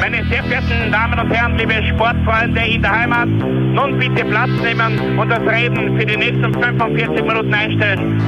Meine sehr verehrten Damen und Herren, liebe Sportfreunde in der Heimat, nun bitte Platz nehmen und das Reden für die nächsten 45 Minuten einstellen.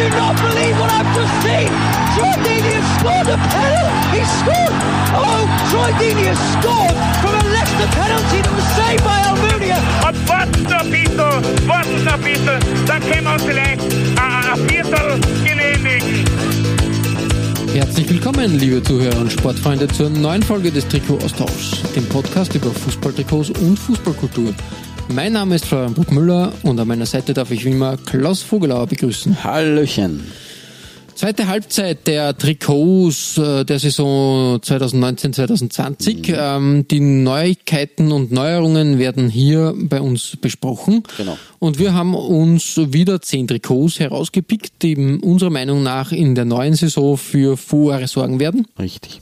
Do not believe what I've just seen! Troy Deeney has scored a penalty! He scored! Oh, Troy Deeney has scored from a Leicester penalty that was saved by Almunia! Noch ein bisschen, dann können wir uns vielleicht ein, ein Viertel genehmigen. Herzlich willkommen, liebe Zuhörer und Sportfreunde, zur neuen Folge des Trikot-Austauschs, dem Podcast über Fußballtrikots und Fußballkultur. Mein Name ist Florian Bruckmüller und an meiner Seite darf ich wie immer Klaus Vogelauer begrüßen. Hallöchen. Zweite Halbzeit der Trikots äh, der Saison 2019-2020. Ähm, die Neuigkeiten und Neuerungen werden hier bei uns besprochen. Genau. Und wir haben uns wieder zehn Trikots herausgepickt, die unserer Meinung nach in der neuen Saison für Furore sorgen werden. Richtig.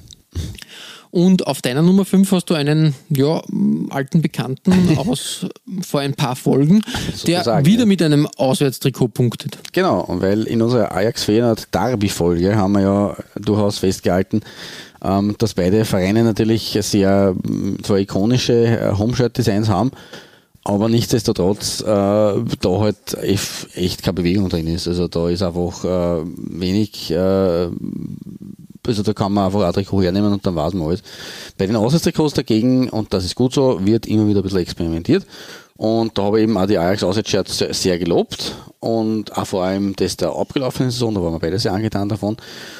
Und auf deiner Nummer 5 hast du einen ja, alten Bekannten aus vor ein paar Folgen, der Sozusagen, wieder ja. mit einem Auswärtstrikot punktet. Genau, weil in unserer Ajax Feyenoord Derby-Folge haben wir ja durchaus festgehalten, ähm, dass beide Vereine natürlich sehr mm, zwar ikonische äh, Homeshirt-Designs haben, aber nichtsdestotrotz äh, da halt echt keine Bewegung drin ist. Also da ist einfach äh, wenig, äh, also da kann man einfach ein Trikot hernehmen und dann weiß man alles. Bei den Auswärtstrikots dagegen, und das ist gut so, wird immer wieder ein bisschen experimentiert. Und da habe ich eben auch die Ajax Auswärtsshirts sehr, gelobt und auch vor allem das der abgelaufenen Saison, da waren wir beide sehr angetan davon.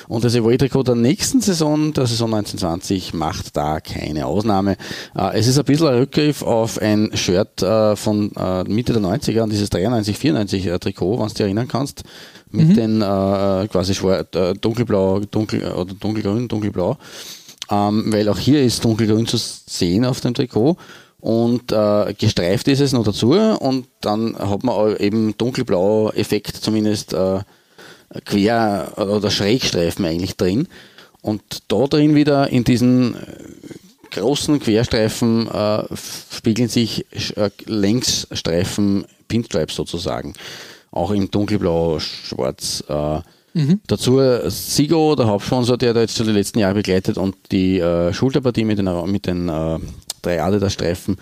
Und das Evoy-Trikot der nächsten Saison, der Saison 1920, macht da keine Ausnahme. Äh, Es ist ein bisschen ein Rückgriff auf ein Shirt äh, von äh, Mitte der 90er, an dieses 93, 94 äh, Trikot, wenn du dich erinnern kannst, mit den äh, quasi schwar äh, dunkelblau, dunkel, oder dunkelgrün, dunkelblau. Ähm, weil auch hier ist dunkelgrün zu sehen auf dem Trikot. Und äh, gestreift ist es noch dazu. Und dann hat man eben dunkelblau Effekt zumindest äh, quer oder Schrägstreifen eigentlich drin. Und da drin wieder in diesen äh, großen Querstreifen äh, spiegeln sich äh, Längsstreifen Pinstripes sozusagen auch im dunkelblau schwarz äh, Dazu äh, Sigo, der Hauptsponsor, der da jetzt schon die letzten Jahre begleitet und die äh, Schulterpartie mit den, mit den äh, drei Adidas-Streifen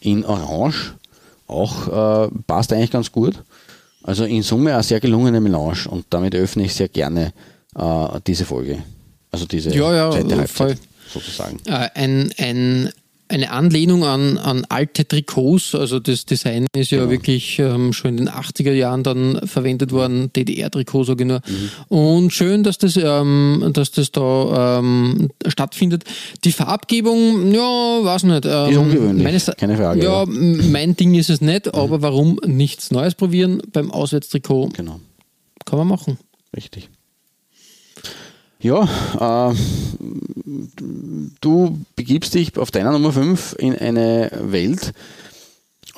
in Orange auch äh, passt eigentlich ganz gut. Also in Summe eine sehr gelungene Melange und damit öffne ich sehr gerne äh, diese Folge. Also diese Ja, ja, zweite Halbzeit voll. sozusagen. Ein, ein, eine Anlehnung an, an alte Trikots, also das Design ist ja wirklich ähm, schon in den 80er Jahren dann verwendet worden, DDR-Trikot sage ich nur. Und schön, dass das, ähm, dass das da ähm, stattfindet. Die Farbgebung, ja, weiß nicht. Ähm, Ist ungewöhnlich, meines- keine Frage, Ja, m- mein Ding ist es nicht, aber warum nichts Neues probieren beim Auswärtstrikot? Genau. Kann man machen. Richtig. Ja, äh, du begibst dich auf deiner Nummer 5 in eine Welt,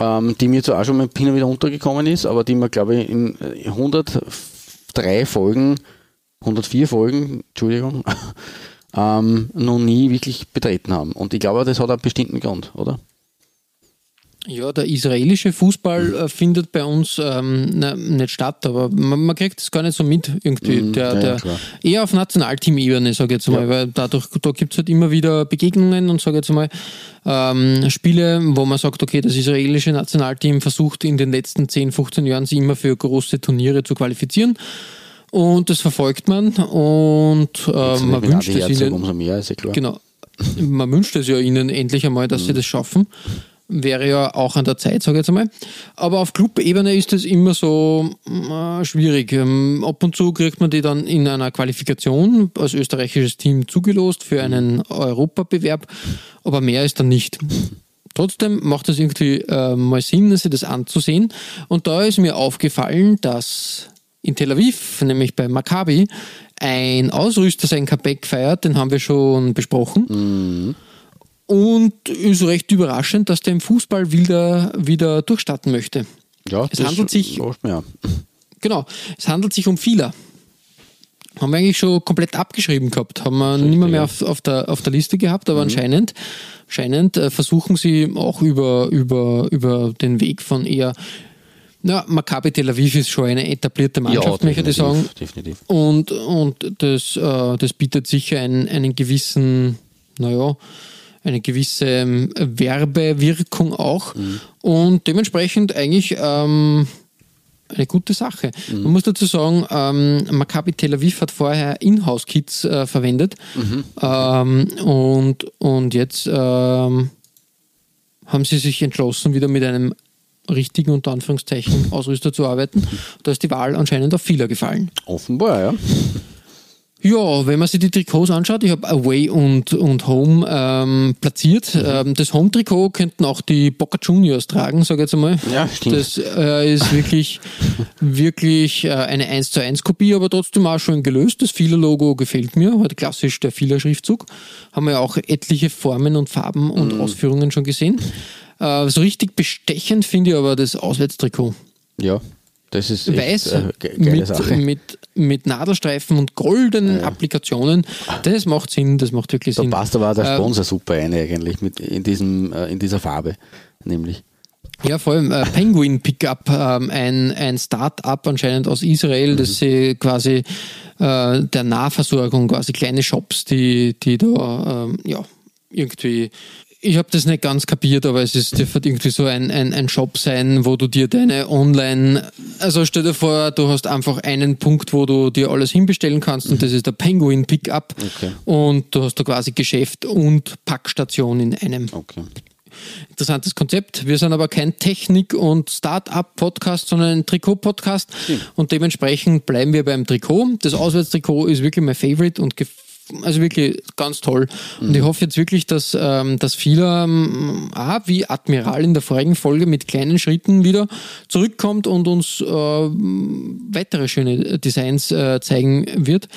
ähm, die mir zwar auch schon mal hin und wieder untergekommen ist, aber die wir, glaube ich, in äh, 103 Folgen, 104 Folgen, Entschuldigung, ähm, noch nie wirklich betreten haben. Und ich glaube, das hat einen bestimmten Grund, oder? Ja, der israelische Fußball äh, findet bei uns ähm, na, nicht statt, aber man, man kriegt es gar nicht so mit irgendwie. Mm, der, ja, ja, der, eher auf Nationalteam-Ebene, sage ich jetzt mal, weil dadurch da gibt es halt immer wieder Begegnungen und sage jetzt mal ähm, Spiele, wo man sagt, okay, das israelische Nationalteam versucht in den letzten 10, 15 Jahren sich immer für große Turniere zu qualifizieren. Und das verfolgt man und äh, man wünscht es ihnen. umso mehr, ist ja klar. Genau. Man wünscht es ja ihnen endlich einmal, dass sie das schaffen. Wäre ja auch an der Zeit, sage ich jetzt einmal. Aber auf Clubebene ist es immer so äh, schwierig. Ähm, ab und zu kriegt man die dann in einer Qualifikation als österreichisches Team zugelost für einen Europabewerb, aber mehr ist dann nicht. Trotzdem macht es irgendwie äh, mal Sinn, sich das anzusehen. Und da ist mir aufgefallen, dass in Tel Aviv, nämlich bei Maccabi, ein Ausrüster sein Comeback feiert, den haben wir schon besprochen. Und ist recht überraschend, dass der im Fußball wieder, wieder durchstarten möchte. Ja, Es das handelt sich- an. Genau, es handelt sich um Fila. haben wir eigentlich schon komplett abgeschrieben gehabt, haben wir nicht mehr, mehr auf, auf, der, auf der Liste gehabt, aber anscheinend, anscheinend äh, versuchen sie auch über, über, über den Weg von eher na, Maccabi Tel Aviv ist schon eine etablierte Mannschaft, möchte ich sagen. definitiv. Und, und das, äh, das bietet sicher einen, einen gewissen, naja, eine gewisse ähm, Werbewirkung auch. Und dementsprechend eigentlich ähm, eine gute Sache. Man muss dazu sagen, ähm, Maccabi Tel Aviv hat vorher Inhouse-Kits äh, verwendet. Ähm, und, und jetzt ähm, haben sie sich entschlossen, wieder mit einem richtigen unter Anführungszeichen Ausrüster zu arbeiten. Da ist die Wahl anscheinend auf vieler gefallen. Offenbar, ja. Ja, wenn man sich die Trikots anschaut, ich habe Away und, und Home ähm, platziert. Ähm, das Home-Trikot könnten auch die Boca Juniors tragen, sage ich jetzt einmal. Ja, stimmt. Das äh, ist wirklich, wirklich äh, eine 1 zu 1 Kopie, aber trotzdem auch schon gelöst. Das Fila-Logo gefällt mir, halt klassisch der Fila-Schriftzug. Haben wir ja auch etliche Formen und Farben und Ausführungen schon gesehen. Äh, so richtig bestechend finde ich aber das Auswärtstrikot. Ja, das ist echt, Weiß äh, mit, mit, mit Nadelstreifen und goldenen Applikationen. Das macht Sinn, das macht wirklich Da Sinn. passt aber auch der Äh, Sponsor super ein eigentlich mit in, diesem, äh, in dieser Farbe, nämlich. Ja, vor allem äh, Penguin Pickup, ähm, ein, ein Start-up anscheinend aus Israel, das sie quasi äh, der Nahversorgung, quasi kleine Shops, die, die da ähm, ja, irgendwie. Ich habe das nicht ganz kapiert, aber es ist, wird irgendwie so ein, ein, ein Shop sein, wo du dir deine Online, also stell dir vor, du hast einfach einen Punkt, wo du dir alles hinbestellen kannst und das ist der Penguin Pickup Okay. und du hast da quasi Geschäft und Packstation in einem Okay. interessantes Konzept. Wir sind aber kein Technik- und Start-up-Podcast, sondern ein Trikot-Podcast. Und dementsprechend bleiben wir beim Trikot. Das Auswärtstrikot ist wirklich mein Favorite und gef- also wirklich ganz toll. Und ich hoffe jetzt wirklich, dass, ähm, dass viele, ähm, ah, wie Admiral in der vorigen Folge, mit kleinen Schritten wieder zurückkommt und uns äh, weitere schöne Designs äh, zeigen wird.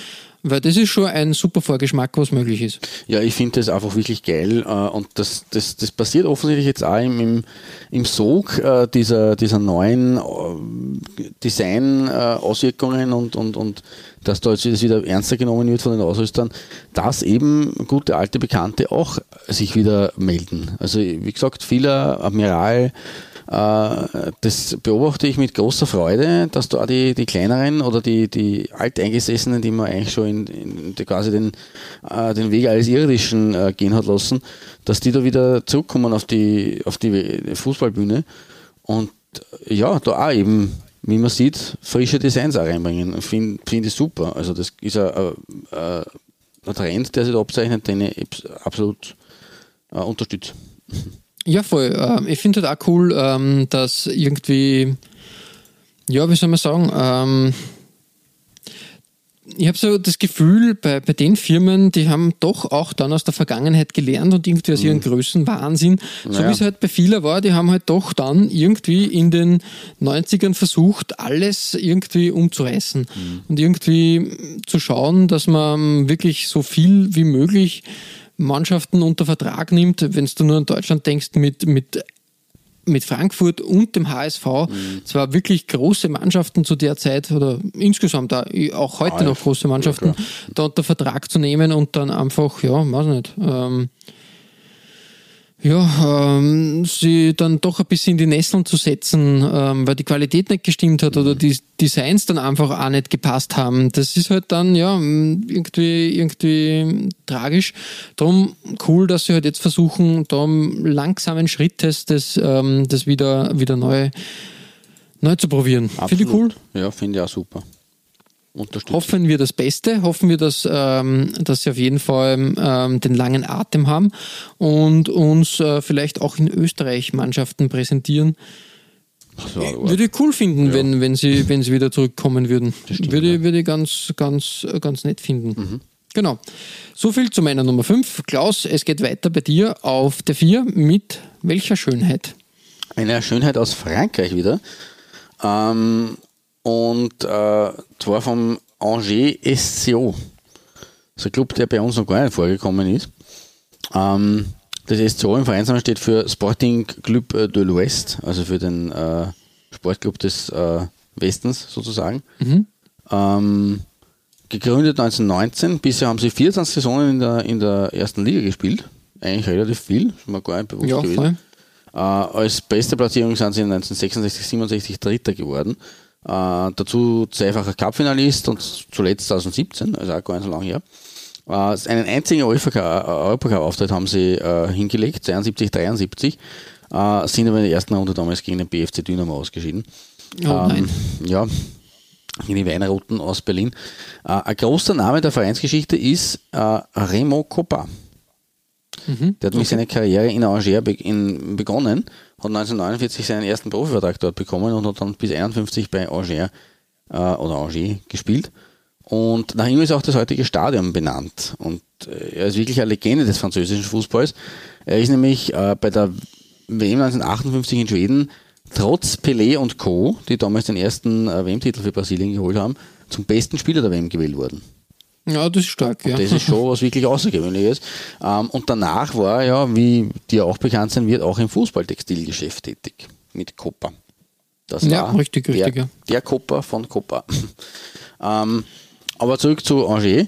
Weil das ist schon ein super Vorgeschmack, was möglich ist. Ja, ich finde das einfach wirklich geil äh, und das, das, das passiert offensichtlich jetzt auch im, im, Sog äh, dieser, dieser neuen äh, Design-Auswirkungen und, und, und dass da jetzt wieder ernster genommen wird von den Ausrüstern, dass eben gute alte Bekannte auch sich wieder melden. Also wie gesagt, viele Admiral, das beobachte ich mit großer Freude, dass da die, die kleineren oder die, die Alteingesessenen, die man eigentlich schon in, in quasi den, äh, den Weg alles Irdischen äh, gehen hat lassen, dass die da wieder zurückkommen auf die, auf die Fußballbühne und äh, ja, da auch eben, wie man sieht, frische Designs auch reinbringen. Finde find ich super. Also das ist ein, ein, Trend, der sich da abzeichnet, den ich absolut äh, unterstütze. Ja, voll. Ähm, ich finde halt auch cool, ähm, dass irgendwie, ja, wie soll man sagen, ähm, ich habe so das Gefühl, bei, bei den Firmen, die haben doch auch dann aus der Vergangenheit gelernt und irgendwie aus ihren Größenwahnsinn, so Ja. wie es halt bei vielen war, die haben halt doch dann irgendwie in den 90ern versucht, alles irgendwie umzureißen und irgendwie zu schauen, dass man wirklich so viel wie möglich Mannschaften unter Vertrag nimmt, wenn du nur an Deutschland denkst, mit, mit, mit Frankfurt und dem HSV, zwar wirklich große Mannschaften zu der Zeit oder insgesamt auch, heute noch große Mannschaften, da unter Vertrag zu nehmen und dann einfach, ja, weiß nicht, ähm, ja, ähm, sie dann doch ein bisschen in die Nesseln zu setzen, ähm, weil die Qualität nicht gestimmt hat oder die Designs dann einfach auch nicht gepasst haben. Das ist halt dann ja irgendwie, irgendwie tragisch. Darum cool, dass sie halt jetzt versuchen, da langsamen Schrittes das, ähm, das wieder, wieder neu, neu zu probieren. Finde ich cool. Ja, finde ich auch super. Unterstütze. Hoffen wir das Beste, hoffen wir, dass, ähm, dass sie auf jeden Fall ähm, den langen Atem haben und uns äh, vielleicht auch in Österreich Mannschaften präsentieren. So, Würde ich cool finden, wenn, wenn, sie, wenn sie wieder zurückkommen würden. würde, ich- würde ich ganz, ganz, ganz nett finden. Genau. So viel zu meiner Nummer 5. Klaus, es geht weiter bei dir auf der 4 mit welcher Schönheit? Eine Schönheit aus Frankreich wieder. Ähm, und äh, zwar vom Angers SCO. Das ist ein Club, der bei uns noch gar nicht vorgekommen ist. Ähm, das SCO im Vereinsnamen steht für Sporting Club de l'Ouest, also für den äh, Sportclub des äh, Westens sozusagen. Ähm, gegründet 1919, bisher haben sie 24 Saisonen in der, in der ersten Liga gespielt. Eigentlich relativ viel, ist mir gar nicht bewusst Ja, gewesen. Äh, als beste Platzierung sind sie 1966, 67 Dritter geworden. Äh, dazu zweifacher Cupfinalist und zuletzt 2017, also auch gar nicht so lange her. Äh, einen einzigen Europacup-Auftritt haben sie äh, hingelegt, 72, 73, äh, sind aber in der ersten Runde damals gegen den BFC Dynamo ausgeschieden. Oh nein. Ja, gegen die Weinroten aus Berlin. Äh, ein großer Name der Vereinsgeschichte ist äh, Remo Coppa. Der hat nämlich seine Karriere in Angers be in, begonnen, hat 1949 seinen ersten Profivertrag dort bekommen und hat dann bis 51 bei Angers äh, oder Angers gespielt. Und nach ihm ist auch das heutige Stadion benannt. Und äh, er ist wirklich eine Legende des französischen Fußballs. Er ist nämlich äh, bei der WM 1958 in Schweden trotz Pelé und Co., die damals den ersten äh, WM-Titel für Brasilien geholt haben, zum besten Spieler der WM gewählt worden. Ja, das ist stark, ja. Das ist schon was wirklich Außergewöhnliches. Ähm, und danach war er ja, wie dir auch bekannt sein wird, auch im Fußballtextilgeschäft tätig mit Copa. Das Ja, war richtig, der, richtig, ja. der Copa von Copa. ähm, aber zurück zu Angers.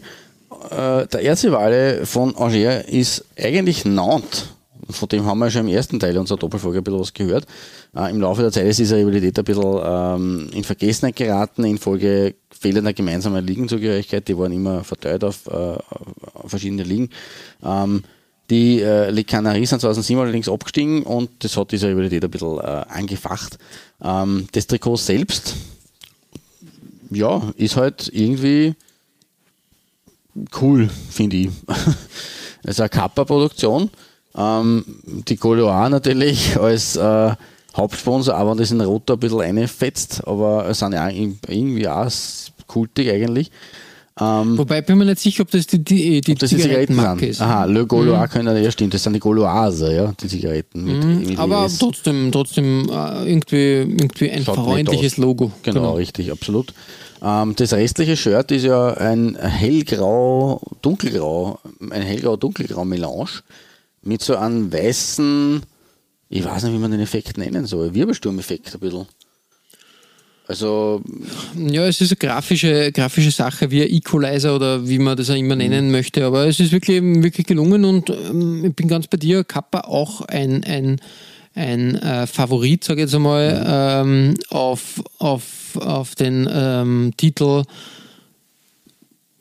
Äh, der Erzrivale von Angers ist eigentlich Nantes. Von dem haben wir schon im ersten Teil unserer Doppelfolge ein bisschen was gehört. Im Laufe der Zeit ist diese Rivalität ein bisschen ähm, in Vergessenheit geraten, infolge fehlender gemeinsamer Ligenzugehörigkeit. Die waren immer verteilt auf, äh, auf verschiedene Ligen. Ähm, die äh, Les Canaries sind 2007 allerdings abgestiegen und das hat diese Rivalität ein bisschen äh, angefacht. Ähm, das Trikot selbst, ja, ist halt irgendwie cool, finde ich. Es ist eine Kappa-Produktion. Ähm, die Goloa natürlich als äh, Hauptsponsor, aber das in Rot ein bisschen reinfetzt, aber es sind ja irgendwie auch kultig eigentlich. Ähm, Wobei bin mir nicht sicher, ob das die, die, die das die Zigaretten Zigarettenmarke sind. ist. Aha, Le Gaulois können, ja stimmt, das sind die Gauloise, ja, die Zigaretten. Mit, mit Mhm. Aber ES. trotzdem, trotzdem äh, irgendwie, irgendwie ein Schaut freundliches. Logo. Genau, richtig, absolut. Ähm, das restliche Shirt ist ja ein hellgrau, dunkelgrau, ein hellgrau-dunkelgrau Melange mit so einem weißen, ich weiß nicht, wie man den Effekt nennen soll, Wirbelsturmeffekt ein bisschen. Also, Ja, es ist eine grafische, grafische Sache, wie ein Equalizer oder wie man das auch immer nennen möchte. Aber es ist wirklich, wirklich gelungen und ähm, ich bin ganz bei dir. Kappa auch ein, ein, ein äh, Favorit, sage ich jetzt einmal, ähm, auf, auf, auf den ähm, Titel,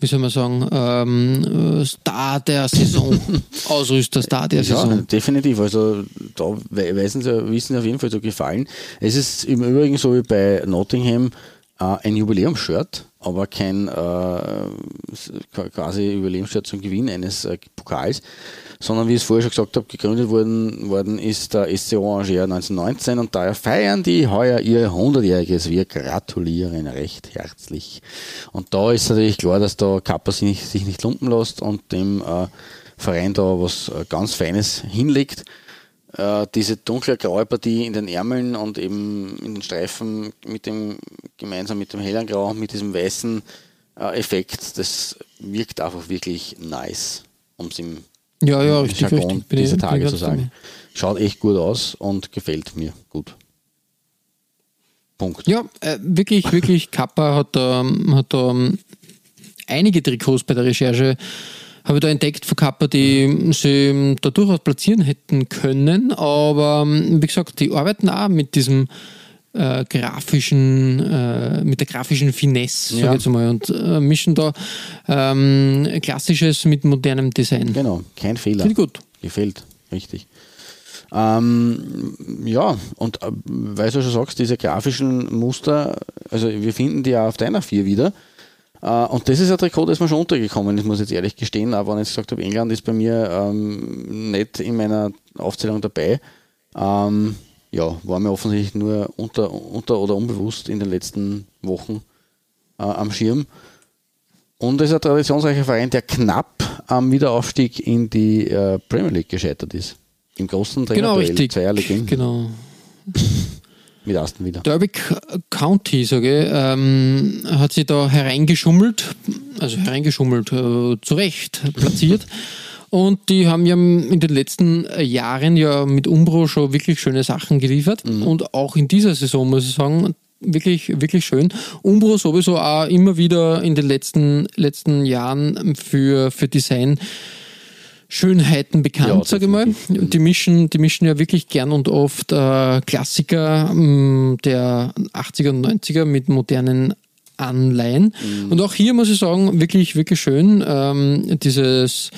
wie soll man sagen, ähm, äh, Star der Saison. Ausrüster Star der ja, Saison. definitiv. Also, da weisen sie, wissen sie auf jeden Fall zu gefallen. Es ist im Übrigen so wie bei Nottingham ein Jubiläumsshirt, aber kein äh, quasi Jubiläumsshirt zum Gewinn eines äh, Pokals, sondern wie ich es vorher schon gesagt habe, gegründet worden, worden ist der SCO Angers 1919 und daher feiern die heuer ihr 100-jähriges. Wir gratulieren recht herzlich. Und da ist natürlich klar, dass da Kappa sich nicht, sich nicht lumpen lässt und dem äh, Verein da was äh, ganz Feines hinlegt. Äh, diese dunkle graue Partie in den Ärmeln und eben in den Streifen mit dem, gemeinsam mit dem hellen Grau, mit diesem weißen äh, Effekt, das wirkt einfach wirklich nice, um es im Ja, ja, richtig, Jargon richtig. Dieser Tage zu sagen. Schaut echt gut aus und gefällt mir gut. Punkt. Ja, äh, wirklich, wirklich, Kappa hat da, hat da ähm, einige Trikots bei der Recherche, habe ich da entdeckt von Kappa, die sie ähm, da durchaus platzieren hätten können, aber ähm, wie gesagt, die arbeiten auch mit diesem äh, grafischen, äh, mit der grafischen Finesse, sag Ja. ich jetzt mal, und äh, mischen da ähm, Klassisches mit modernem Design. Genau, kein Fehler. Finde gut. Gefällt, richtig. Ähm, ja, und äh, weil du schon sagst, diese grafischen Muster, also wir finden die ja auf deiner 4 wieder. Äh, und das ist ein Trikot, das mir schon untergekommen ist, muss ich jetzt ehrlich gestehen, aber wenn ich gesagt habe, England ist bei mir ähm, nicht in meiner Aufzählung dabei. Ähm, ja, war mir offensichtlich nur unter, unter oder unbewusst in den letzten Wochen äh, am Schirm. Und es ist ein traditionsreicher Verein, der knapp am Wiederaufstieg in die äh, Premier League gescheitert ist. Im großen Genau, Trainerduell richtig. zweier Legenden Genau. mit Aston Villa. Derby County, sage ich, ähm, hat sich da hereingeschummelt, also hereingeschummelt, äh, zu Recht platziert. Und die haben ja in den letzten Jahren ja mit Umbro schon wirklich schöne Sachen geliefert. Und auch in dieser Saison muss ich sagen, wirklich, wirklich schön. Umbro sowieso auch immer wieder in den letzten, letzten Jahren für, für Design Schönheiten bekannt, Ja, sage ich mal. Die mischen, die mischen ja wirklich gern und oft äh, Klassiker mh, der 80er und 90er mit modernen Anleihen. Und auch hier muss ich sagen, wirklich, wirklich schön. Ähm, dieses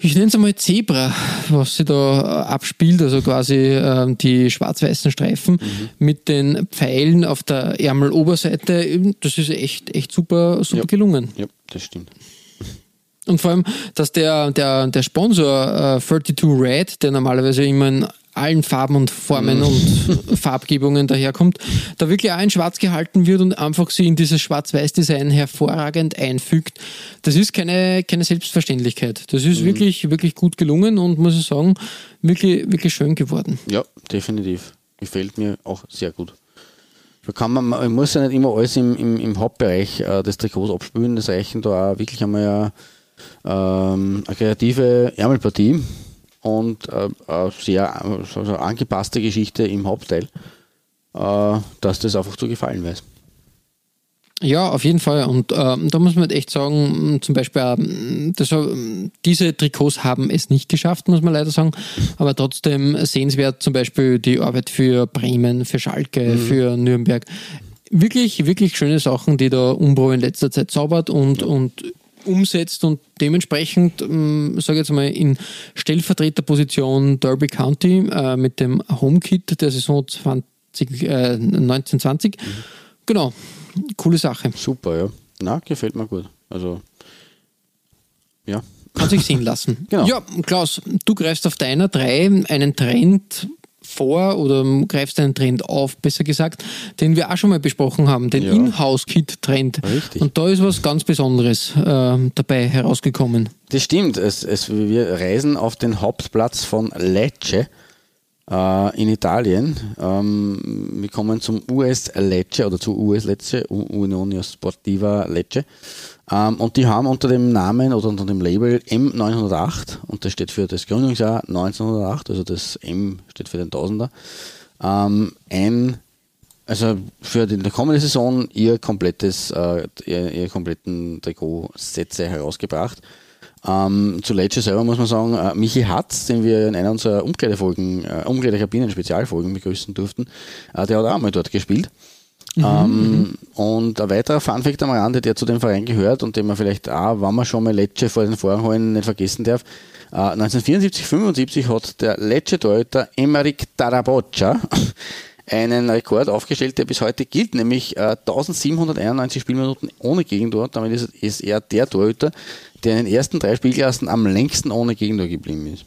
ich nenne es einmal Zebra, was sie da äh, abspielt, also quasi ähm, die schwarz-weißen Streifen mit den Pfeilen auf der Ärmeloberseite. Das ist echt, echt super, super Ja. gelungen. Ja, das stimmt. Und vor allem, dass der, der, der Sponsor äh, 32 Red, der normalerweise immer in allen Farben und Formen und Farbgebungen daherkommt, da wirklich auch in schwarz gehalten wird und einfach sie in dieses Schwarz-Weiß-Design hervorragend einfügt. Das ist keine, keine Selbstverständlichkeit. Das ist wirklich, wirklich gut gelungen und muss ich sagen, wirklich, wirklich schön geworden. Ja, definitiv. Gefällt mir auch sehr gut. Da kann man, man muss ja nicht immer alles im, im, im Hauptbereich äh, des Trikots abspülen. Das reichen da auch wirklich einmal ja, ähm, eine kreative Ärmelpartie und äh, eine sehr äh, so angepasste Geschichte im Hauptteil, äh, dass das einfach zu gefallen weiß. Ja, auf jeden Fall. Und ähm, da muss man echt sagen, mh, zum Beispiel, ähm, das, äh, diese Trikots haben es nicht geschafft, muss man leider sagen. Aber trotzdem sehenswert zum Beispiel die Arbeit für Bremen, für Schalke, für Nürnberg. Wirklich, wirklich schöne Sachen, die der Umbro in letzter Zeit zaubert und, und umsetzt und dementsprechend, ähm, sage ich jetzt mal, in Stellvertreterposition Derby County äh, mit dem HomeKit der Saison 20, äh, 1920. Genau, coole Sache. Super, ja. Na, gefällt mir gut. Also, ja. Kann sich sehen lassen. Genau. Ja, Klaus, du greifst auf deiner 3 einen Trend vor oder greifst einen Trend auf, besser gesagt, den wir auch schon mal besprochen haben, den Ja. Inhouse-Kit-Trend. Und da ist was ganz Besonderes äh, dabei herausgekommen. Das stimmt. Es, es, wir reisen auf den Hauptplatz von Lecce äh, in Italien. Ähm, wir kommen zum US Lecce oder zu US Lecce, Unione Sportiva Lecce. Ähm, und die haben unter dem Namen oder unter dem Label M908, und das steht für das Gründungsjahr 1908, also das M steht für den Tausender, ähm, ein also für die die kommende Saison ihr komplettes, äh, ihr, ihr kompletten Trikotsätze herausgebracht. Ähm, zu Lecce selber muss man sagen, äh, Michi Hatz, den wir in einer unserer Umkleidefolgen, äh, Umkleidekabinen-Spezialfolgen begrüßen durften, äh, der hat auch einmal dort gespielt. Ähm, und ein weiterer Funfact am Rande, der zu dem Verein gehört und den man vielleicht auch, wenn man schon mal Lecce vor den Vorhang holen, nicht vergessen darf, äh, 1974, 75 hat der Lecce-Torhüter Emeric Taraboccia einen Rekord aufgestellt, der bis heute gilt, nämlich äh, 1791 Spielminuten ohne Gegentor. Damit ist, ist er der Torhüter, der in den ersten drei Spielklassen am längsten ohne Gegentor geblieben ist.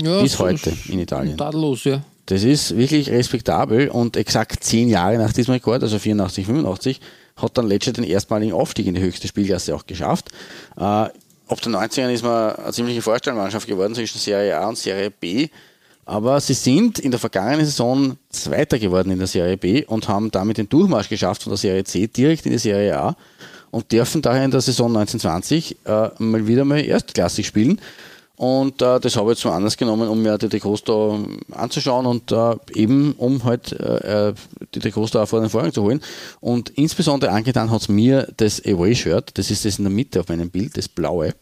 Ja, Bis heute in Italien. Tadellos, ja. Das ist wirklich respektabel und exakt zehn Jahre nach diesem Rekord, also 84, 85, hat dann Lecce den erstmaligen Aufstieg in die höchste Spielklasse auch geschafft. Äh, ab den 90ern ist man eine ziemliche Vorstellmannschaft geworden zwischen Serie A und Serie B. Aber sie sind in der vergangenen Saison Zweiter geworden in der Serie B und haben damit den Durchmarsch geschafft von der Serie C direkt in die Serie A und dürfen daher in der Saison 1920 äh, mal wieder mal erstklassig spielen. Und äh, das habe ich jetzt zum Anlass genommen, um mir die da anzuschauen und äh, eben um halt äh, äh, die da auch vor den Vorhang zu holen. Und insbesondere angetan hat es mir das Away-Shirt, das ist das in der Mitte auf meinem Bild, das blaue.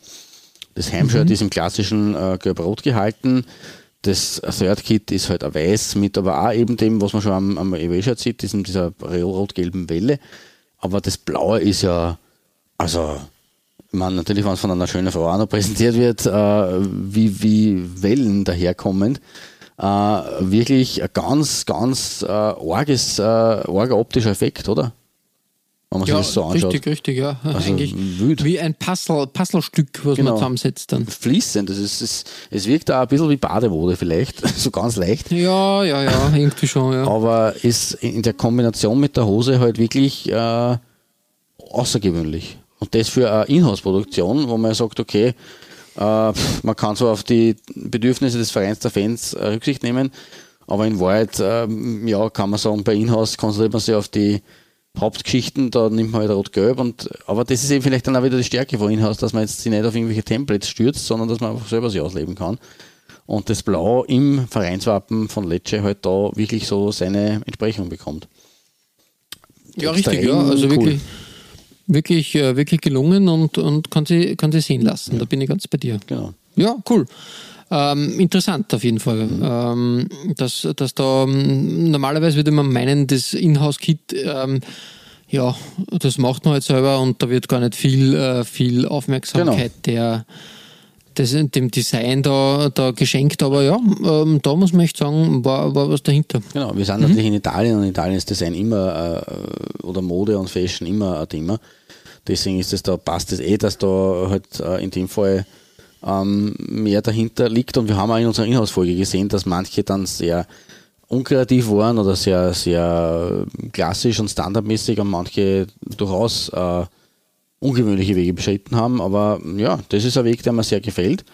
Das Heimshirt ist im klassischen äh, Gelb-Rot gehalten. Das Third-Kit ist halt ein Weiß mit aber auch eben dem, was man schon am, am Away-Shirt sieht, diesem, dieser rot-gelben Welle. Aber das Blaue ist ja, also ich meine, natürlich, wenn es von einer schönen Frau auch noch präsentiert wird, äh, wie, wie Wellen daherkommend, äh, wirklich ein ganz, ganz äh, arges, äh, arger optischer Effekt, oder? Wenn man sich Ja, das so anschaut. richtig, richtig, ja. Also Eigentlich wild. wie ein Puzzle, Puzzlestück, was Genau. man zusammensetzt dann. Fließend, das ist, es, es wirkt auch ein bisschen wie Bademode vielleicht, so ganz leicht. Ja, ja, ja, irgendwie schon, ja. aber ist in der Kombination mit der Hose halt wirklich äh, außergewöhnlich. Und das für eine Inhouse-Produktion, wo man sagt, okay, äh, man kann zwar auf die Bedürfnisse des Vereins der Fans äh, Rücksicht nehmen, aber in Wahrheit, ähm, ja, kann man sagen, bei Inhouse konzentriert man sich auf die Hauptgeschichten, da nimmt man halt rot-gelb und, aber das ist eben vielleicht dann auch wieder die Stärke von Inhouse, dass man jetzt sich nicht auf irgendwelche Templates stürzt, sondern dass man einfach selber sich ausleben kann. Und das Blau im Vereinswappen von Lecce halt da wirklich so seine Entsprechung bekommt. Ja, richtig, extrem ja. Also cool. wirklich, wirklich, äh, wirklich gelungen und, und kann, sie, kann sie sehen lassen. Da bin ich ganz bei dir. Genau. Ja, cool. Ähm, interessant auf jeden Fall. Ähm, dass, dass da ähm, normalerweise würde man meinen, das Inhouse-Kit, ähm, ja, das macht man halt selber und da wird gar nicht viel, äh, viel Aufmerksamkeit der, des, dem Design da, da geschenkt. Aber ja, ähm, da muss man echt sagen, war, war was dahinter. Genau, wir sind natürlich in Italien und in Italien ist Design immer, äh, oder Mode und Fashion immer ein Thema. Deswegen ist es da, passt es eh, dass da halt äh, in dem Fall ähm, mehr dahinter liegt. Und wir haben auch in unserer Inhaltsfolge gesehen, dass manche dann sehr unkreativ waren oder sehr, sehr klassisch und standardmäßig und manche durchaus äh, ungewöhnliche Wege beschritten haben. Aber ja, das ist ein Weg, der mir sehr gefällt.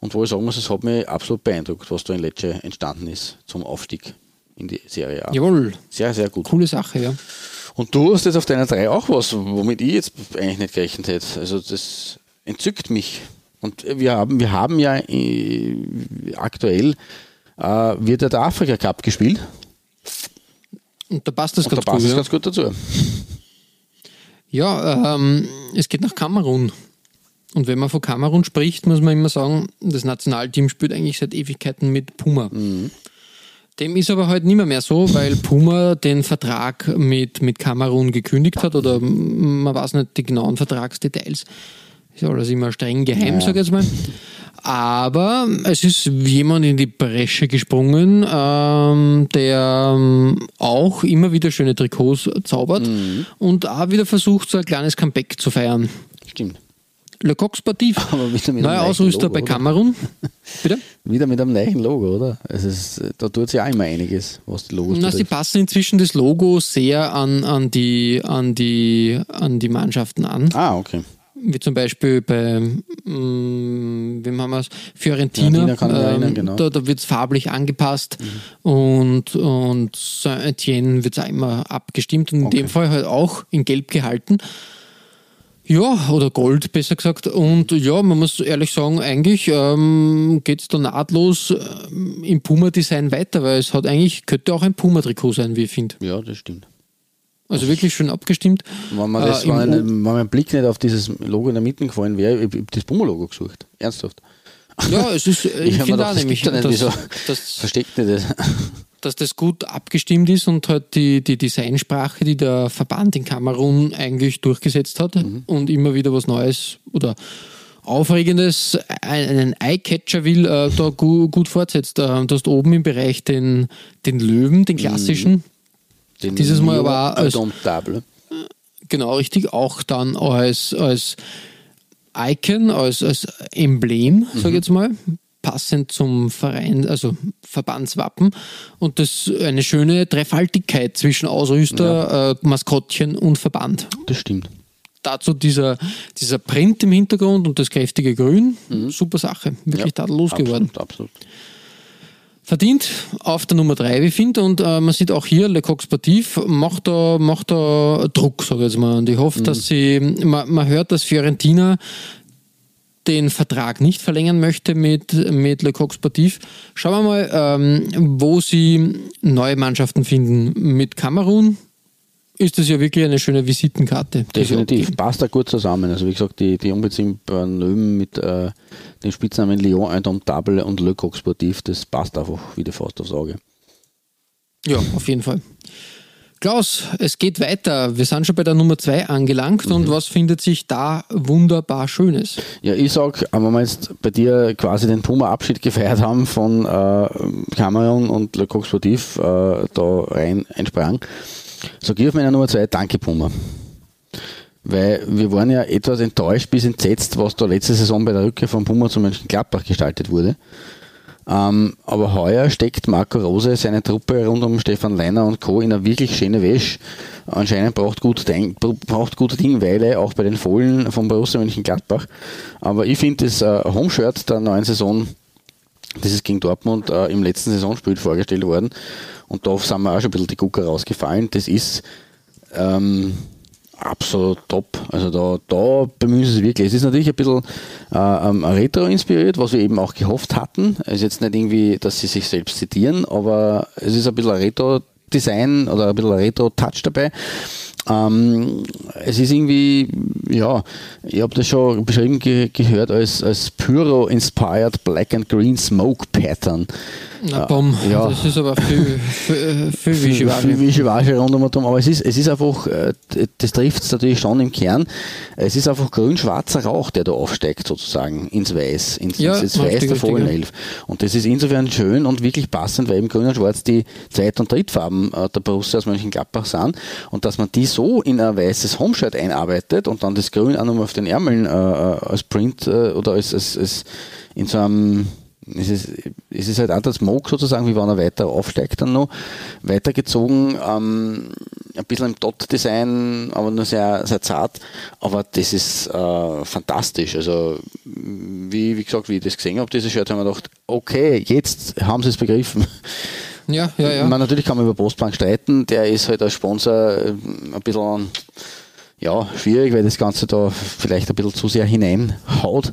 Und wo ich sagen muss, es hat mich absolut beeindruckt, was da in Lecce entstanden ist zum Aufstieg in die Serie A. Jawohl, Sehr, sehr gut. coole Sache, ja. Und du hast jetzt auf deiner 3 auch was, womit ich jetzt eigentlich nicht gerechnet hätte. Also das entzückt mich. Und wir haben, wir haben ja äh, aktuell äh, wird ja der Afrika Cup gespielt. Und da passt das Und da ganz passt gut. es ja. ganz gut dazu. Ja, ähm, es geht nach Kamerun. Und wenn man von Kamerun spricht, muss man immer sagen, das Nationalteam spielt eigentlich seit Ewigkeiten mit Puma. Dem ist aber halt nicht mehr, mehr so, weil Puma den Vertrag mit, mit Kamerun gekündigt hat oder man weiß nicht die genauen Vertragsdetails. Ist alles immer streng geheim, Ja. sag ich jetzt mal. Aber es ist jemand in die Bresche gesprungen, ähm, der ähm, auch immer wieder schöne Trikots zaubert und auch wieder versucht, so ein kleines Comeback zu feiern. Stimmt. Le Coq Sportif, neuer Ausrüster Logo, bei? Kamerun. Bitte? Wieder mit einem neuen Logo, oder? Es ist, da tut sich auch immer einiges, was die Logos Na, sie passen inzwischen das Logo sehr an, an, die, an, die, an die Mannschaften an. Ah, okay. Wie zum Beispiel bei, mm, wem haben wir es? Fiorentina. Mich erinnern, genau. Da, da wird es farblich angepasst und, und Saint-Etienne wird es auch immer abgestimmt und in Okay. dem Fall halt auch in Gelb gehalten. Ja, oder Gold besser gesagt. Und ja, man muss ehrlich sagen, eigentlich ähm, geht es da nahtlos ähm, im Puma-Design weiter, weil es hat eigentlich, könnte auch ein Puma-Trikot sein, wie ich finde. Ja, das stimmt. Also wirklich schön abgestimmt. Wenn mir, das, Äh, wenn, wenn mein Blick nicht auf dieses Logo in der Mitte gefallen wäre, ich habe das Puma-Logo gesucht. Ernsthaft. Ja, es ist, ich, hab mir finde gedacht, auch das nämlich, nicht, dass, wieso? dass, Versteckt nicht das. dass das gut abgestimmt ist und halt die, die Designsprache, die der Verband in Kamerun eigentlich durchgesetzt hat Mhm. und immer wieder was Neues oder Aufregendes, einen Eyecatcher will, äh, da gu, gut fortsetzt. Äh, du hast oben im Bereich den, den Löwen, den klassischen, Den Dieses Mal aber als- Indomptable. genau richtig, auch dann als, als Icon, als, als Emblem, sag ich jetzt mal, passend zum Verein, also Verbandswappen. Und das eine schöne Dreifaltigkeit zwischen Ausrüster, äh, Maskottchen und Verband. Das stimmt. Dazu dieser, dieser Print im Hintergrund und das kräftige Grün. Super Sache. Wirklich tadellos geworden. Absolut, absolut. Verdient auf der Nummer 3, wie ich finde. Und äh, man sieht auch hier, Le Coq Sportif macht da, macht da Druck, sage ich jetzt mal. Und ich hoffe, dass sie, man, man hört, dass Fiorentina den Vertrag nicht verlängern möchte mit, mit Le Coq Sportif. Schauen wir mal, ähm, wo sie neue Mannschaften finden. Mit Kamerun ist das ja wirklich eine schöne Visitenkarte. Definitiv. Passt da gut zusammen. Also wie gesagt, die, die unbeziehbaren Löwen mit äh, dem Spitznamen Lyon Indomptable und Le Coq Sportif, das passt einfach wie die Faust aufs Auge. Ja, auf jeden Fall. Klaus, es geht weiter. Wir sind schon bei der Nummer 2 angelangt und was findet sich da wunderbar Schönes? Ja, ich sag, wenn wir jetzt bei dir quasi den Puma-Abschied gefeiert haben von äh, Cameron und Le Coq Sportif äh, da rein einsprang, sag ich auf meiner Nummer zwei, danke Puma. Weil wir waren ja etwas enttäuscht bis entsetzt, was da letzte Saison bei der Rückkehr von Puma zu Mönchengladbach gestaltet wurde. Ähm, aber heuer steckt Marco Rose seine Truppe rund um Stefan Leiner und Co. in eine wirklich schöne Wäsche. Anscheinend braucht gut, Ding- braucht gute Dingweile auch bei den Fohlen von Borussia Mönchengladbach. Aber ich finde das äh, Homeshirt der neuen Saison, das ist gegen Dortmund äh, im letzten Saisonspiel vorgestellt worden. Und da sind mir auch schon ein bisschen die Gucker rausgefallen. Das ist ähm, absolut top. Also da, da bemühen sie sich wirklich. Es ist natürlich ein bisschen äh, ähm, retro-inspiriert, was wir eben auch gehofft hatten. Es ist jetzt nicht irgendwie, dass sie sich selbst zitieren, aber es ist ein bisschen ein retro Design oder ein bisschen Retro-Touch dabei. Ähm, es ist irgendwie, ja, ich habe das schon beschrieben ge gehört als, als Pyro-inspired Black and Green Smoke Pattern. Na, bumm. Ja. Das ist aber viel, viel, viel Wischiwaschi. Viel Wischiwaschi rund um aber es ist, es ist einfach, äh, das trifft es natürlich schon im Kern, es ist einfach grün-schwarzer Rauch, der da aufsteigt sozusagen ins Weiß, ins, ja, ins Weiß der Fohlenelf. Und das ist insofern schön und wirklich passend, weil eben grün und schwarz die Zweit- und Drittfarben äh, der Borussia aus Mönchengladbach sind. Und dass man die so in ein weißes Homeshirt einarbeitet und dann das Grün auch nochmal auf den Ärmeln äh, äh, als Print äh, oder als, als, als in so einem es ist, es ist halt auch der Smoke sozusagen, wie wenn er weiter aufsteigt dann noch, weitergezogen, ähm, ein bisschen im Dot-Design, aber nur sehr, sehr zart, aber das ist äh, fantastisch, also wie, wie gesagt, wie ich das gesehen habe, dieses Shirt, haben wir gedacht, okay, jetzt haben sie es begriffen. Ja, ja, ja. Man, natürlich kann man über Postbank streiten, der ist halt als Sponsor äh, ein bisschen ja, schwierig, weil das Ganze da vielleicht ein bisschen zu sehr hineinhaut.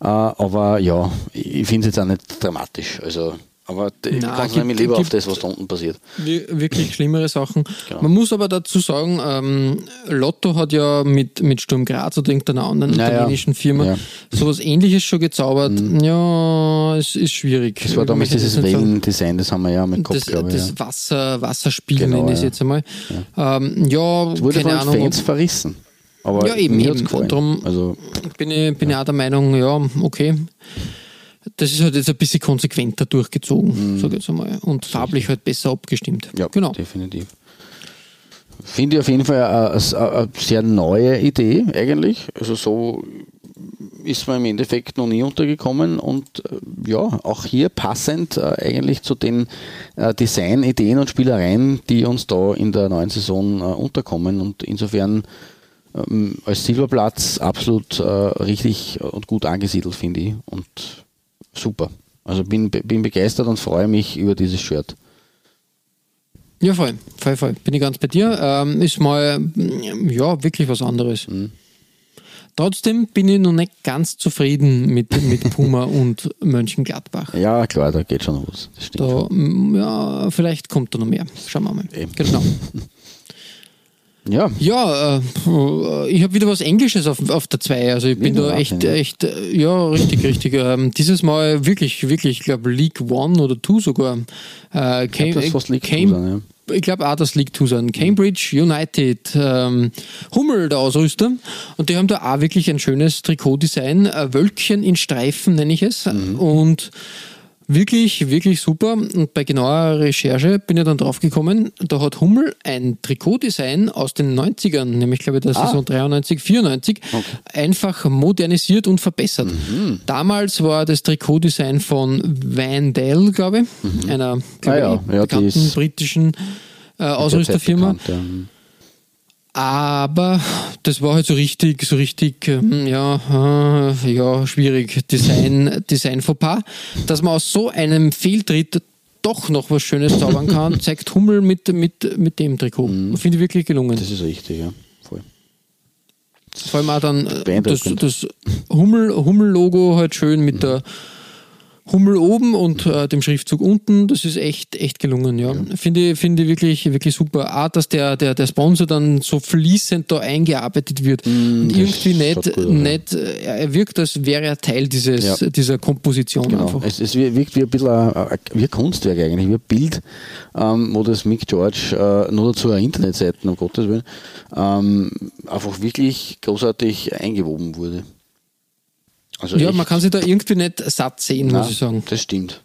Äh, aber ja, ich finde es jetzt auch nicht dramatisch. Also, aber ich konzentriere mich lieber auf das, was da unten passiert. Wirklich schlimmere Sachen. Genau. Man muss aber dazu sagen, ähm, Lotto hat ja mit, mit Sturm Graz oder irgendeiner anderen naja, italienischen Firma ja. sowas ähnliches schon gezaubert. Mhm. Ja, es ist schwierig. Das war damals dieses Wellendesign, das haben wir ja mit Kopf, das, glaube. Das ja. Wasser, Wasserspiel genau, nenne ich es jetzt einmal. Ja, ähm, ja das wurde keine von Ahnung, Fans verrissen. Aber ja, eben, eben. Darum also, bin ich, bin ja. ich auch der Meinung, ja, okay. Das ist halt jetzt ein bisschen konsequenter durchgezogen, mhm. sage ich jetzt einmal. Und farblich halt besser abgestimmt. Ja, genau. definitiv. Finde ich auf jeden Fall eine, eine, sehr neue Idee eigentlich. Also so ist man im Endeffekt noch nie untergekommen und äh, ja, auch hier passend äh, eigentlich zu den äh, Designideen und Spielereien, die uns da in der neuen Saison unterkommen und insofern ähm, als Silberplatz absolut richtig und gut angesiedelt, finde ich. Und super. Also bin, bin begeistert und freue mich über dieses Shirt. Ja, voll, voll, voll. Bin ich ganz bei dir. Ähm, ist mal, ja, wirklich was anderes. Mhm. Trotzdem bin ich noch nicht ganz zufrieden mit, mit Puma und Mönchengladbach. Ja, klar, da geht schon was. Da, ja, vielleicht kommt da noch mehr. Schauen wir mal. Eben. Genau. Ja. Ja, äh, ich habe wieder was Englisches auf, auf der 2. Also ich bin da echt, echt, äh, ja, richtig, richtig. Ähm, dieses Mal wirklich, wirklich, ich glaube League One oder Two sogar. Äh, Cam, ich glaube, das fast League Cam, sein, ja ich glaube auch das League Two sein. Cambridge United, ähm, Hummel der Ausrüster. Und die haben da auch wirklich ein schönes Trikotdesign. Wölkchen in Streifen nenne ich es. Mhm. Und Wirklich, wirklich super. Und bei genauer Recherche bin ich dann drauf gekommen, da hat Hummel ein Trikotdesign aus den 90ern, nämlich glaube ich der ah. Saison 93, 94, okay. einfach modernisiert und verbessert. Mhm. Damals war das Trikotdesign von Vandal, glaube ich, mhm. einer ah, ja. ja, bekannten britischen äh, Ausrüsterfirma. Bekannt, ja. Aber das war halt so richtig, so richtig, ähm, ja, äh, ja, schwierig. Design, Design Fauxpas. Dass man aus so einem Fehltritt doch noch was Schönes zaubern kann, zeigt Hummel mit, mit, mit dem Trikot. Mhm. Finde ich wirklich gelungen. Das ist richtig, ja. Voll. Vor allem auch dann äh, das, das Hummel-Logo Hummel halt schön mit mhm. der Hummel oben und äh, dem Schriftzug unten. Das ist echt, echt gelungen, ja. ja. Finde ich finde wirklich, wirklich super. Auch, dass der, der, der Sponsor dann so fließend da eingearbeitet wird. Mm, und irgendwie nicht, gut, nicht ja. Äh, er wirkt, als wäre er Teil dieses, ja. dieser Komposition genau. einfach. Es, es wirkt wie ein bisschen ein, wie ein Kunstwerk eigentlich, wie ein Bild, ähm, wo das Mick George äh, nur dazu eine Internetseite, um Gottes Willen, ähm, einfach wirklich großartig eingewoben wurde. Also ja, man kann sich da irgendwie nicht satt sehen, Nein, muss ich sagen. Das stimmt.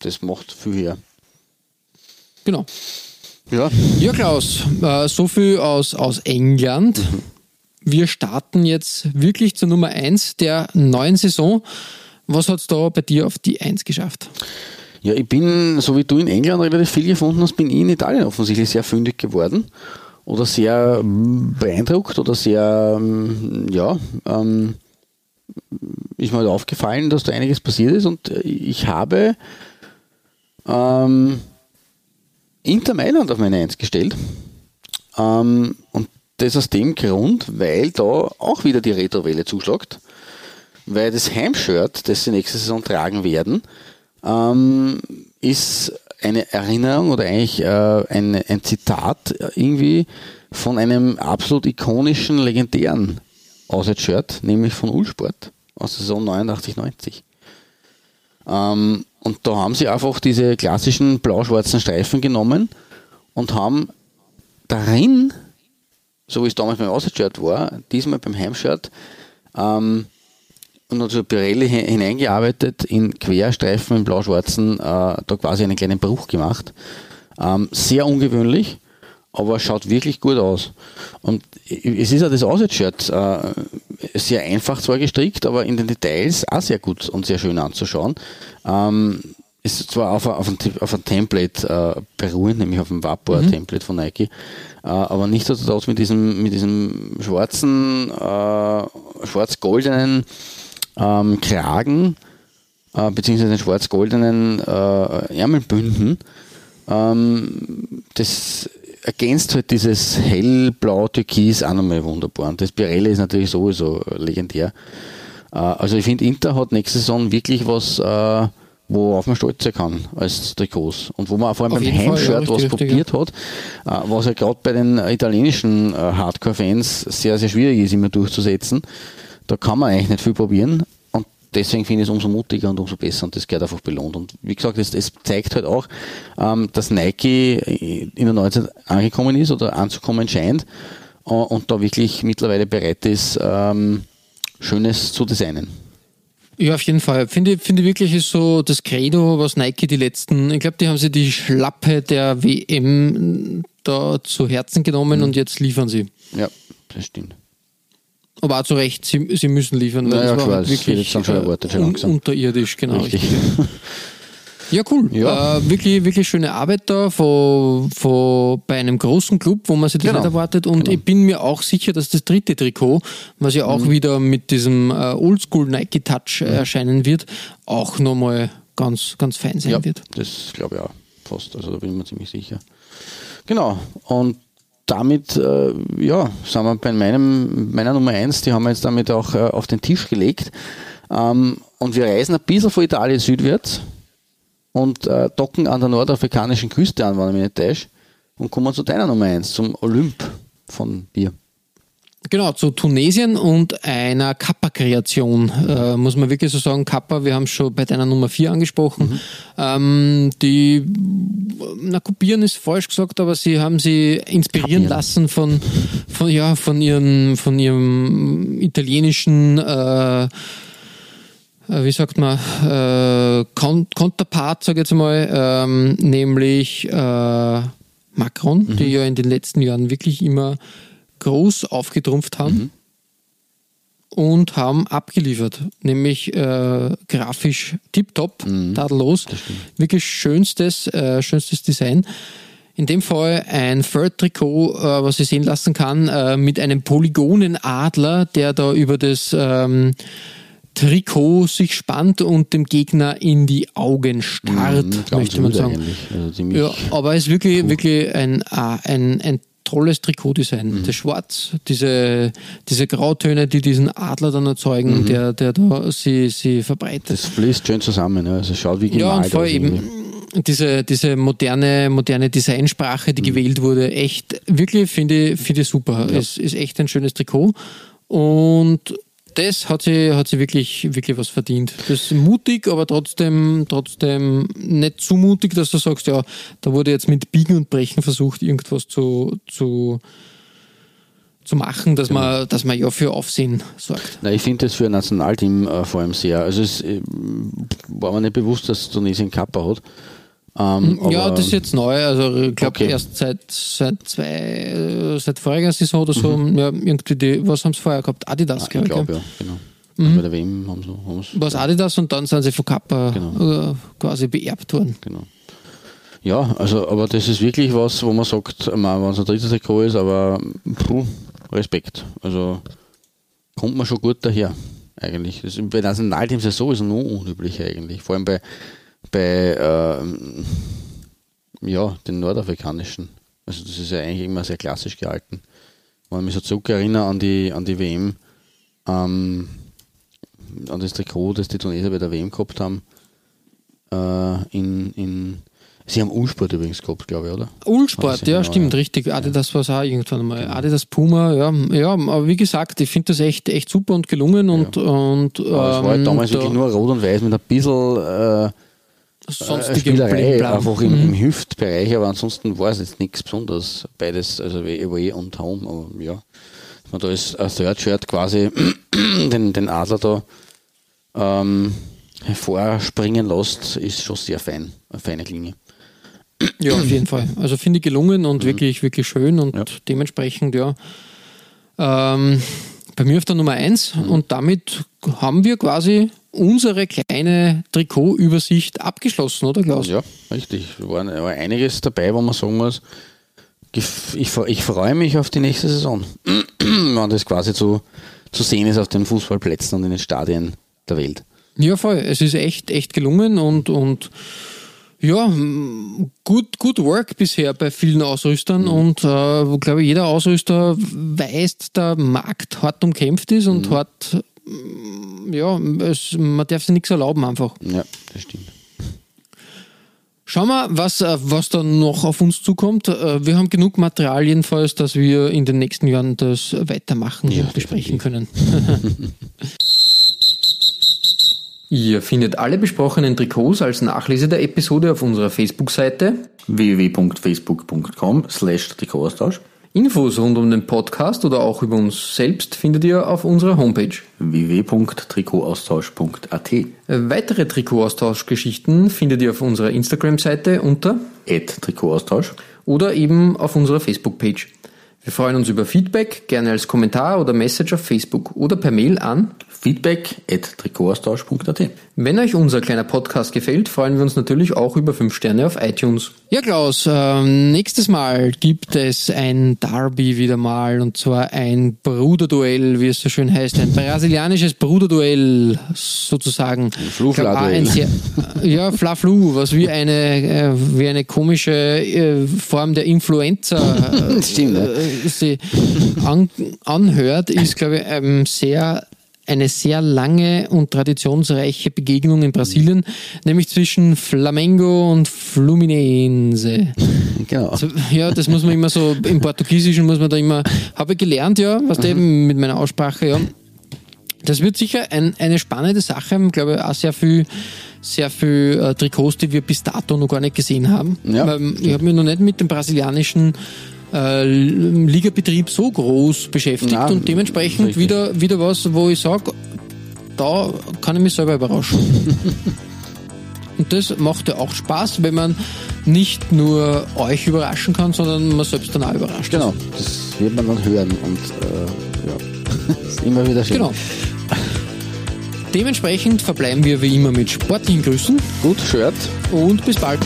Das macht viel her. Genau. Ja. Ja, Klaus, äh, so viel aus, aus England. Mhm. Wir starten jetzt wirklich zur Nummer 1 der neuen Saison. Was hat es da bei dir auf die 1 geschafft? Ja, ich bin, so wie du in England relativ viel gefunden hast, bin ich in Italien offensichtlich sehr fündig geworden oder sehr beeindruckt oder sehr, ähm, ja, ähm, ist mir halt aufgefallen, dass da einiges passiert ist und ich habe ähm, Inter Mailand auf meine Eins gestellt. Ähm, und das aus dem Grund, weil da auch wieder die Retrowelle zuschlagt, weil das Heimshirt, das sie nächste Saison tragen werden, ähm, ist eine Erinnerung oder eigentlich äh, ein, ein Zitat irgendwie von einem absolut ikonischen, legendären Auswärtsshirt, nämlich von Ulsport aus der Saison 89, 90. Ähm, und da haben sie einfach diese klassischen blau-schwarzen Streifen genommen und haben darin, so wie es damals beim Auswärtsshirt war, diesmal beim Heimshirt, ähm, und also Pirelli hineingearbeitet in Querstreifen im blau-schwarzen, äh, da quasi einen kleinen Bruch gemacht. Ähm, sehr ungewöhnlich, aber schaut wirklich gut aus. Und es ist ja das Auswärtsshirt äh, sehr einfach zwar gestrickt, aber in den Details auch sehr gut und sehr schön anzuschauen. Ähm, ist zwar auf, auf, ein, auf ein Template äh, beruhend, nämlich auf dem Vapor-Template mhm. von Nike, äh, aber nichtsdestotrotz mit diesem, mit diesem schwarzen, äh, schwarz-goldenen ähm, Kragen, äh, beziehungsweise den schwarz-goldenen äh, Ärmelbünden. Ähm, das ergänzt halt dieses hellblau Türkis auch nochmal wunderbar. Und das Pirelli ist natürlich sowieso legendär. Äh, also ich finde, Inter hat nächste Saison wirklich was, äh, worauf man stolz sein kann als Trikots. Und wo man vor allem auf beim Heimshirt was probiert hat, äh, was ja gerade bei den italienischen Hardcore-Fans sehr, sehr schwierig ist, immer durchzusetzen. Da kann man eigentlich nicht viel probieren deswegen finde ich es umso mutiger und umso besser und das gehört einfach belohnt. Und wie gesagt, es, es zeigt halt auch, ähm, dass Nike in der Neuzeit angekommen ist oder anzukommen scheint äh, und da wirklich mittlerweile bereit ist, ähm, Schönes zu designen. Ja, auf jeden Fall. Finde finde wirklich ist so das Credo, was Nike die letzten, ich glaube, die haben sie die Schlappe der WM da zu Herzen genommen mhm. und jetzt liefern sie. Ja, das stimmt. Aber auch zu Recht, sie, sie müssen liefern, weil naja, das war halt wirklich schon erwartet, schon un unterirdisch, genau. Richtig. Ja, cool. Ja. Äh, wirklich, wirklich schöne Arbeit da von, von, bei einem großen Club, wo man sich das genau. nicht erwartet. Und genau. ich bin mir auch sicher, dass das dritte Trikot, was ja auch mhm. wieder mit diesem äh, Oldschool Nike Touch mhm. erscheinen wird, auch nochmal ganz, ganz fein sein ja, wird. Das glaube ich auch fast. Also da bin ich mir ziemlich sicher. Genau. Und damit äh, ja, sind wir bei meinem, meiner Nummer 1, die haben wir jetzt damit auch äh, auf den Tisch gelegt. Ähm, und wir reisen ein bisschen von Italien südwärts und äh, docken an der nordafrikanischen Küste an, wenn ich mich nicht täusche, und kommen zu deiner Nummer 1, zum Olymp von dir. Genau, zu Tunesien und einer Kappa-Kreation, äh, muss man wirklich so sagen. Kappa, wir haben es schon bei deiner Nummer 4 angesprochen. Mhm. Ähm, die, na, kopieren ist falsch gesagt, aber sie haben sie inspirieren Kapieren. lassen von, von, ja, von, ihren, von ihrem italienischen, äh, äh wie sagt man, äh, Counterpart, sage ich jetzt mal, ähm, nämlich äh, Macron, mhm. die ja in den letzten Jahren wirklich immer groß aufgetrumpft haben mhm. und haben abgeliefert, nämlich äh, grafisch tiptop, mhm. tadellos, wirklich schönstes, äh, schönstes Design. In dem Fall ein Third-Trikot, äh, was ich sehen lassen kann, äh, mit einem Polygonenadler, der da über das ähm, Trikot sich spannt und dem Gegner in die Augen starrt, mhm, möchte man sagen. Also ja, aber es ist wirklich, cool. wirklich ein, äh, ein, ein tolles Trikotdesign. Mhm. Das Schwarz, diese, diese Grautöne, die diesen Adler dann erzeugen, mhm. der, der da sie, sie verbreitet. Das fließt schön zusammen, ja. also schaut wie gemalt Ja, und vor allem diese, diese moderne, moderne Designsprache, die mhm. gewählt wurde, echt, wirklich finde ich, finde ich super. Ja. Es ist echt ein schönes Trikot. Und das hat sie, hat sie wirklich, wirklich was verdient. Das ist mutig, aber trotzdem, trotzdem nicht zu mutig, dass du sagst, ja, da wurde jetzt mit Biegen und Brechen versucht, irgendwas zu, zu, zu machen, dass, genau. man, dass man ja für Aufsehen sorgt. Na, ich finde das für ein Nationalteam äh, vor allem sehr. Also es äh, war mir nicht bewusst, dass Tunesien Kappa hat. Ähm, ja, das ist jetzt neu. Also ich glaube okay. erst seit seit zwei, seit voriger Saison oder so. Mhm. Ja, irgendwie die, was haben sie vorher gehabt? Adidas, ah, Ich glaube, ja, genau. Mhm. Bei der WM haben sie, haben sie Was Adidas und dann sind sie von Kappa genau. Äh, quasi beerbt worden. Genau. Ja, also, aber das ist wirklich was, wo man sagt, wenn es ein drittes Trikot ist, aber puh, Respekt. Also kommt man schon gut daher, eigentlich. Das, bei Nationalteams ist es sowieso nur unüblich eigentlich. Vor allem bei bei äh, ja, den nordafrikanischen. Also das ist ja eigentlich immer sehr klassisch gehalten. Wenn ich mich so zurückerinnere an die, an die WM, ähm, an das Trikot, das die Tunesier bei der WM gehabt haben, äh, in, in Sie haben Ulsport übrigens gehabt, glaube ich, oder? Ulsport, ja, genau, stimmt, ja. richtig. Adidas war es auch irgendwann einmal. Adidas Puma, ja, ja, aber wie gesagt, ich finde das echt, echt super und gelungen und, und Aber es war halt ähm, damals da wirklich nur rot und weiß mit ein bisschen äh, sonstige Spielerei, einfach im, Mhm. im Hüftbereich, aber ansonsten war es jetzt nichts Besonderes. Beides, also Away und Home, aber ja. Dass man da ist ein Third Shirt quasi den, den Adler da ähm, hervorspringen lässt, ist schon sehr fein, eine feine Linie. Ja, auf jeden Fall. Also finde ich gelungen und wirklich, wirklich schön und Mhm. Ja. dementsprechend, ja. Ähm, bei mir auf der Nummer 1 Mhm. und damit haben wir quasi unsere kleine Trikotübersicht abgeschlossen, oder Klaus? Ja, richtig. War, war einiges dabei, wo man sagen muss, ich, fre- ich freue mich auf die nächste Saison. Wenn das quasi zu, zu sehen ist auf den Fußballplätzen und in den Stadien der Welt. Ja, voll. Es ist echt, echt gelungen und, und ja, gut, gut Work bisher bei vielen Ausrüstern Mhm. und äh, glaube jeder Ausrüster weiß, der Markt hart umkämpft ist Mhm. und hart, m, ja, es, man darf sich nichts erlauben einfach. Ja, das stimmt. Schauen wir, was, äh, was da noch auf uns zukommt. Äh, Wir haben genug Material jedenfalls, dass wir in den nächsten Jahren das weitermachen Ja, und besprechen können. Ihr findet alle besprochenen Trikots als Nachlese der Episode auf unserer Facebook-Seite. www.facebook.com slash Trikotaustausch Infos rund um den Podcast oder auch über uns selbst findet ihr auf unserer Homepage. www.trikotaustausch.at Weitere Trikotaustauschgeschichten findet ihr auf unserer Instagram-Seite unter Trikotaustausch oder eben auf unserer Facebook-Page. Wir freuen uns über Feedback, gerne als Kommentar oder Message auf Facebook oder per Mail an. feedback at Wenn euch unser kleiner Podcast gefällt, freuen wir uns natürlich auch über 5 Sterne auf iTunes. Ja, Klaus, ähm, nächstes Mal gibt es ein Derby wieder mal und zwar ein Bruderduell, wie es so schön heißt, ein brasilianisches Bruderduell sozusagen. Flu-Fla-Duell. Ich glaub, ein sehr- Ja, Fla-Flu, was wie eine, äh, wie eine komische äh, Form der Influenza äh, Stimmt, äh, sie an, anhört, ist, glaube ich, ähm, sehr eine sehr lange und traditionsreiche Begegnung in Brasilien, nämlich zwischen Flamengo und Fluminense. Genau. Ja, das muss man immer so, im Portugiesischen muss man da immer, habe ich gelernt, ja, was Mhm. eben mit meiner Aussprache, ja. Das wird sicher ein, eine spannende Sache, Ich glaube auch sehr viel, sehr viel äh, Trikots, die wir bis dato noch gar nicht gesehen haben. Ja. Weil ich habe mich noch nicht mit dem brasilianischen äh, Ligabetrieb so groß beschäftigt Nein, und dementsprechend richtig. wieder, wieder was, wo ich sage, da kann ich mich selber überraschen. Und das macht ja auch Spaß, wenn man nicht nur euch überraschen kann, sondern man selbst dann auch überrascht. Genau, das wird man dann hören und äh, ja, ist immer wieder schön. Genau. Dementsprechend verbleiben wir wie immer mit sportlichen Grüßen Gut, Shirt. und bis bald.